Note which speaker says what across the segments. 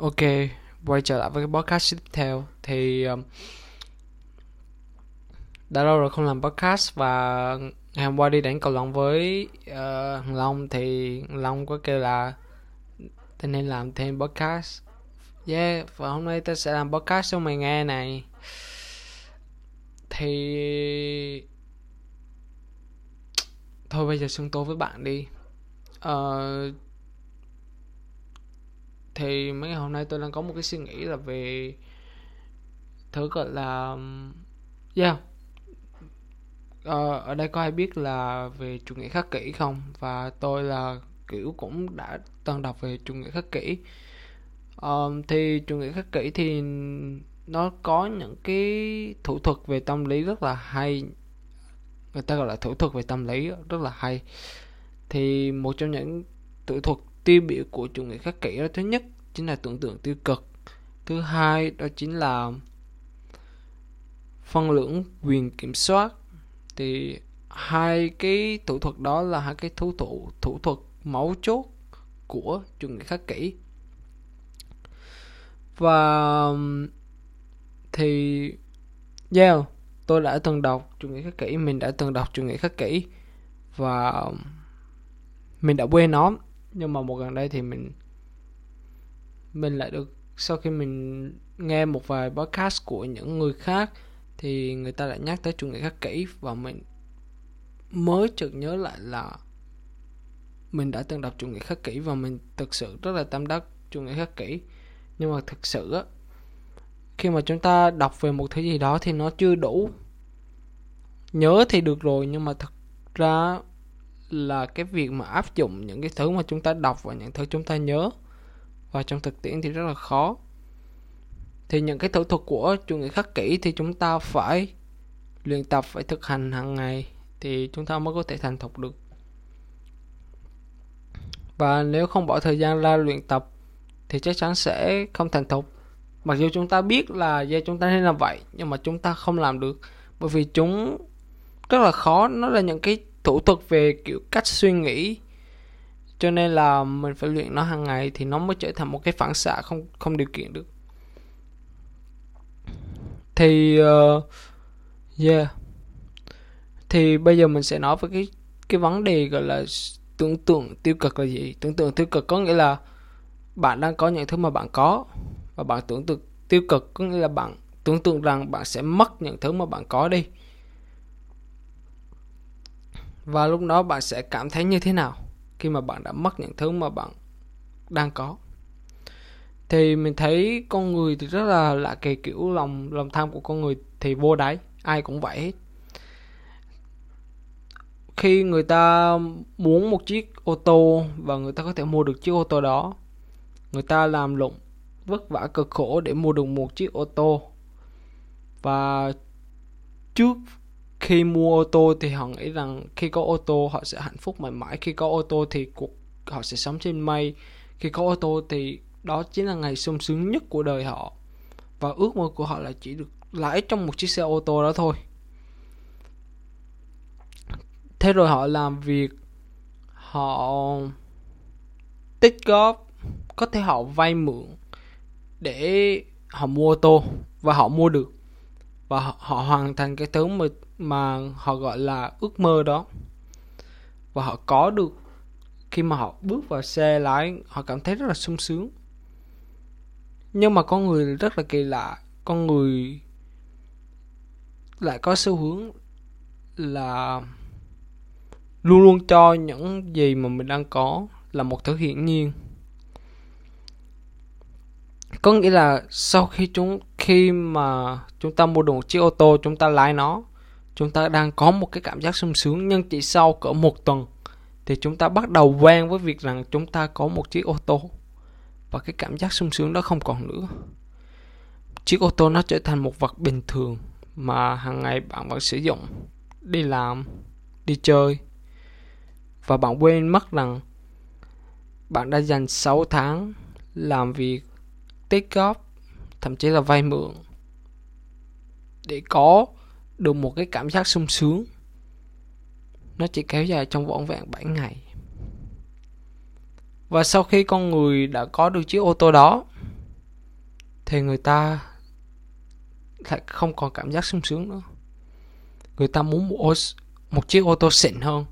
Speaker 1: Ok, quay trở lại với cái podcast tiếp theo thì um, đã lâu rồi không làm podcast và ngày hôm qua đi đánh cầu lông với uh, Hằng Long thì Hằng Long có kêu là ta nên làm thêm podcast. Yeah, và hôm nay ta sẽ làm podcast cho mày nghe này. Thì thôi bây giờ xưng tố với bạn đi. Uh, thì mấy ngày hôm nay tôi đang có một cái suy nghĩ là về thứ gọi là yeah. Ờ, ở đây có ai biết là về chủ nghĩa khắc kỷ không? Và tôi là kiểu cũng đã từng đọc về chủ nghĩa khắc kỷ. Ờ, thì chủ nghĩa khắc kỷ thì nó có những cái thủ thuật về tâm lý rất là hay. Người ta gọi là thủ thuật về tâm lý rất là hay. Thì một trong những thủ thuật tiêu biểu của chủ nghĩa khắc kỷ đó, thứ nhất chính là tưởng tượng tiêu cực, thứ hai đó chính là phân lưỡng quyền kiểm soát. Thì hai cái thủ thuật đó là hai cái thủ thủ thủ thuật máu chốt của chủ nghĩa khắc kỷ. Và thì, yeah, tôi đã từng đọc chủ nghĩa khắc kỷ, mình đã từng đọc chủ nghĩa khắc kỷ và mình đã quên nó nhưng mà một gần đây thì mình mình lại được, sau khi mình nghe một vài podcast của những người khác thì người ta lại nhắc tới chủ nghĩa khắc kỷ và mình mới chợt nhớ lại là mình đã từng đọc chủ nghĩa khắc kỷ và mình thực sự rất là tâm đắc chủ nghĩa khắc kỷ. Nhưng mà thực sự á, khi mà chúng ta đọc về một thứ gì đó thì nó chưa đủ. Nhớ thì được rồi nhưng mà thật ra là cái việc mà áp dụng những cái thứ mà chúng ta đọc và những thứ chúng ta nhớ. Và trong thực tiễn thì rất là khó. Thì những cái thủ thuật của chủ nghĩa khắc kỷ thì chúng ta phải luyện tập, phải thực hành hàng ngày thì chúng ta mới có thể thành thục được. Và nếu không bỏ thời gian ra luyện tập thì chắc chắn sẽ không thành thục. Mặc dù chúng ta biết là do chúng ta nên làm vậy, nhưng mà chúng ta không làm được. Bởi vì chúng rất là khó, nó là những cái thủ thuật về kiểu cách suy nghĩ. Cho nên là mình phải luyện nó hàng ngày thì nó mới trở thành một cái phản xạ không không điều kiện được. Thì uh, yeah. Thì bây giờ mình sẽ nói về cái cái vấn đề gọi là tưởng tượng tiêu cực là gì? Tưởng tượng tiêu cực có nghĩa là bạn đang có những thứ mà bạn có và bạn tưởng tượng tiêu cực có nghĩa là bạn tưởng tượng rằng bạn sẽ mất những thứ mà bạn có đi và lúc đó bạn sẽ cảm thấy như thế nào khi mà bạn đã mất những thứ mà bạn đang có? Thì mình thấy con người thì rất là lạ kỳ, kiểu lòng lòng tham của con người thì vô đáy, ai cũng vậy hết. Khi người ta muốn một chiếc ô tô và người ta có thể mua được chiếc ô tô đó, người ta làm lụng, vất vả cực khổ để mua được một chiếc ô tô. Và trước khi mua ô tô thì họ nghĩ rằng khi có ô tô họ sẽ hạnh phúc mãi mãi khi có ô tô thì cuộc họ sẽ sống trên mây khi có ô tô thì đó chính là ngày sung sướng nhất của đời họ. Và ước mơ của họ là chỉ được lái trong một chiếc xe ô tô đó thôi. Thế rồi họ làm việc họ tích góp có thể họ vay mượn để họ mua ô tô và họ mua được. Và họ, họ hoàn thành cái thứ mà mà họ gọi là ước mơ đó. Và họ có được, khi mà họ bước vào xe lái, họ cảm thấy rất là sung sướng. Nhưng mà con người rất là kỳ lạ, con người lại có xu hướng là luôn luôn cho những gì mà mình đang có là một thứ hiển nhiên. Có nghĩa là sau khi chúng, khi mà chúng ta mua được một chiếc ô tô, chúng ta lái nó chúng ta đang có một cái cảm giác sung sướng, nhưng chỉ sau cỡ một tuần thì chúng ta bắt đầu quen với việc rằng chúng ta có một chiếc ô tô. Và cái cảm giác sung sướng đó không còn nữa. Chiếc ô tô nó trở thành một vật bình thường mà hàng ngày bạn vẫn sử dụng, đi làm, đi chơi. Và bạn quên mất rằng bạn đã dành 6 tháng làm việc, tích góp, thậm chí là vay mượn để có được một cái cảm giác sung sướng. Nó chỉ kéo dài trong vỏn vẹn 7 ngày. Và sau khi con người đã có được chiếc ô tô đó thì người ta lại không còn cảm giác sung sướng nữa. Người ta muốn một, một chiếc ô tô xịn hơn.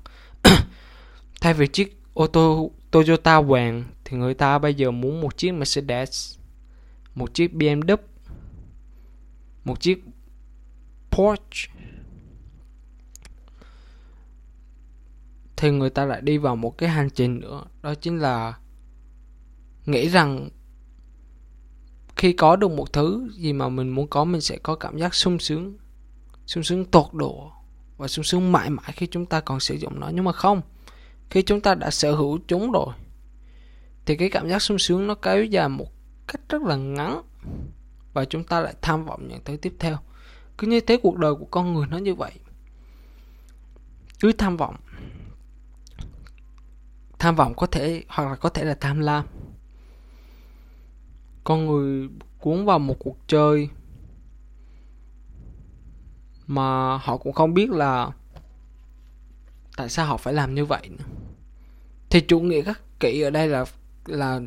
Speaker 1: Thay vì chiếc ô tô Toyota vàng thì người ta bây giờ muốn một chiếc Mercedes một chiếc BMW một chiếc Porsche thì người ta lại đi vào một cái hành trình nữa. Đó chính là nghĩ rằng khi có được một thứ gì mà mình muốn có, mình sẽ có cảm giác sung sướng sung sướng tột độ và sung sướng mãi mãi khi chúng ta còn sử dụng nó. Nhưng mà không, khi chúng ta đã sở hữu chúng rồi, thì cái cảm giác sung sướng nó kéo dài một cách rất là ngắn và chúng ta lại tham vọng những thứ tiếp theo cứ như thế cuộc đời của con người nó như vậy. Cứ tham vọng. Tham vọng có thể, hoặc là có thể là tham lam. Con người cuốn vào một cuộc chơi mà họ cũng không biết là tại sao họ phải làm như vậy nữa. thì chủ nghĩa khắc kỷ ở đây là là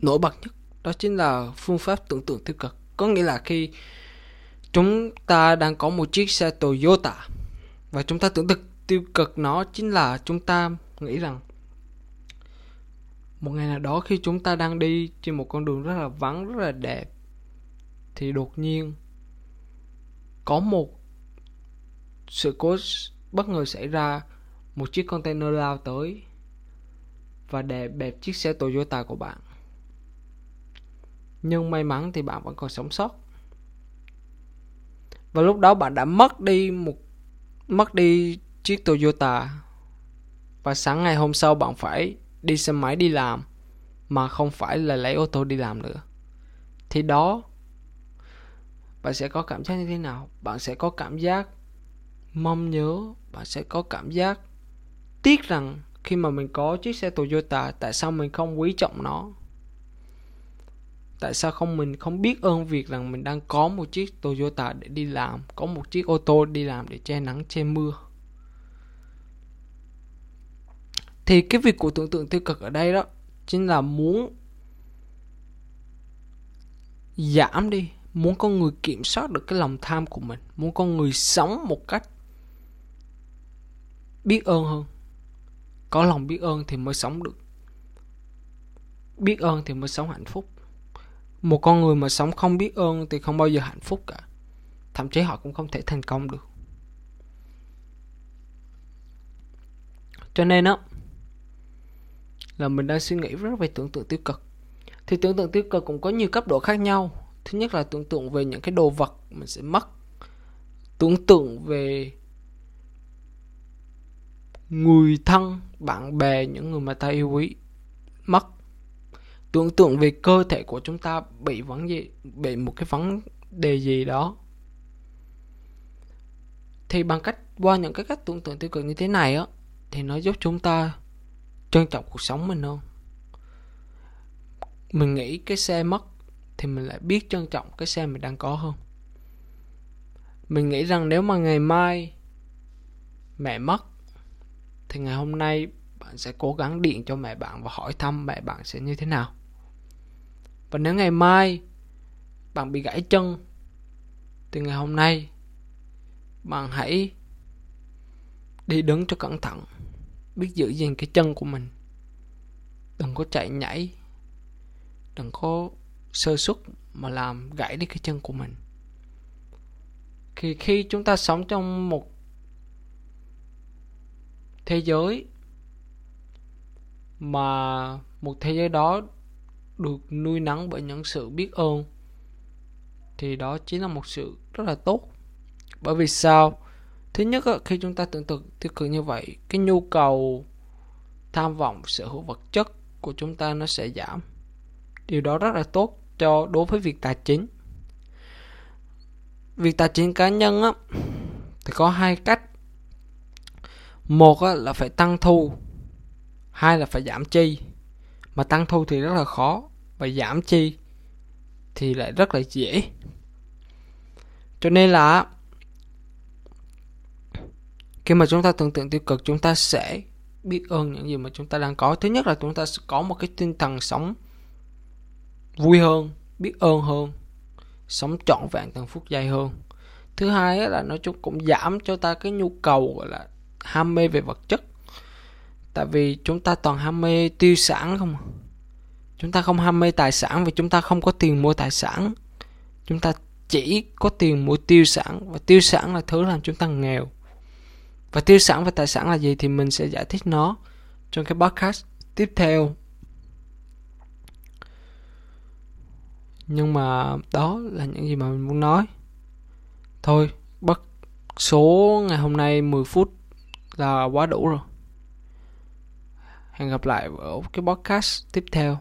Speaker 1: nổi bật nhất. Đó chính là phương pháp tưởng tượng tiêu cực. Có nghĩa là khi chúng ta đang có một chiếc xe Toyota và chúng ta tưởng tượng tiêu cực nó chính là chúng ta nghĩ rằng một ngày nào đó khi chúng ta đang đi trên một con đường rất là vắng, rất là đẹp, thì đột nhiên có một sự cố bất ngờ xảy ra một chiếc container lao tới và đè bẹp chiếc xe Toyota của bạn. Nhưng may mắn thì bạn vẫn còn sống sót. Và lúc đó bạn đã mất đi một mất đi chiếc Toyota và sáng ngày hôm sau bạn phải đi xe máy đi làm mà không phải là lấy ô tô đi làm nữa. Thì đó bạn sẽ có cảm giác như thế nào? Bạn sẽ có cảm giác mong nhớ, bạn sẽ có cảm giác tiếc rằng khi mà mình có chiếc xe Toyota tại sao mình không quý trọng nó tại sao không, mình không biết ơn việc rằng mình đang có một chiếc Toyota để đi làm, có một chiếc ô tô đi làm để che nắng, che mưa? Thì cái việc của tưởng tượng tiêu cực ở đây đó, chính là muốn giảm đi, muốn con người kiểm soát được cái lòng tham của mình, muốn con người sống một cách biết ơn hơn. Có lòng biết ơn thì mới sống được. Biết ơn thì mới sống hạnh phúc một con người mà sống không biết ơn thì không bao giờ hạnh phúc cả. Thậm chí họ cũng không thể thành công được. Cho nên á, là mình đang suy nghĩ rất về tưởng tượng tiêu cực. Thì tưởng tượng tiêu cực cũng có nhiều cấp độ khác nhau. Thứ nhất là tưởng tượng về những cái đồ vật mình sẽ mất. Tưởng tượng về người thân, bạn bè, những người mà ta yêu quý, mất tưởng tượng về cơ thể của chúng ta bị vấn gì, bị một cái vấn đề gì đó. Thì bằng cách, qua những cái cách tưởng tượng tiêu cực như thế này á, thì nó giúp chúng ta trân trọng cuộc sống mình hơn. Mình nghĩ cái xe mất thì mình lại biết trân trọng cái xe mình đang có hơn. Mình nghĩ rằng nếu mà ngày mai mẹ mất, thì ngày hôm nay bạn sẽ cố gắng điện cho mẹ bạn và hỏi thăm mẹ bạn sẽ như thế nào và nếu ngày mai bạn bị gãy chân, thì ngày hôm nay bạn hãy đi đứng cho cẩn thận, biết giữ gìn cái chân của mình. Đừng có chạy nhảy, đừng có sơ suất mà làm gãy đi cái chân của mình. Thì khi chúng ta sống trong một thế giới mà một thế giới đó được nuôi nắng bởi những sự biết ơn thì đó chính là một sự rất là tốt. Bởi vì sao? Thứ nhất khi chúng ta tưởng tượng tiêu cực như vậy cái nhu cầu tham vọng sở hữu vật chất của chúng ta nó sẽ giảm. Điều đó rất là tốt cho đối với việc tài chính. Việc tài chính cá nhân á thì có hai cách. Một á, là phải tăng thu. Hai là phải giảm chi. Mà tăng thu thì rất là khó và giảm chi thì lại rất là dễ. Cho nên là khi mà chúng ta tưởng tượng tiêu cực, chúng ta sẽ biết ơn những gì mà chúng ta đang có. Thứ nhất là chúng ta sẽ có một cái tinh thần sống vui hơn, biết ơn hơn, sống trọn vẹn từng phút giây hơn. Thứ hai là nó cũng giảm cho ta cái nhu cầu, gọi là, ham mê về vật chất. Tại vì chúng ta toàn ham mê tiêu sản không. À? Chúng ta không ham mê tài sản vì chúng ta không có tiền mua tài sản. Chúng ta chỉ có tiền mua tiêu sản và tiêu sản là thứ làm chúng ta nghèo. Và tiêu sản và tài sản là gì thì mình sẽ giải thích nó trong cái podcast tiếp theo. Nhưng mà đó là những gì mà mình muốn nói. Thôi bất số ngày hôm nay 10 phút là quá đủ rồi. Hẹn gặp lại ở cái podcast tiếp theo.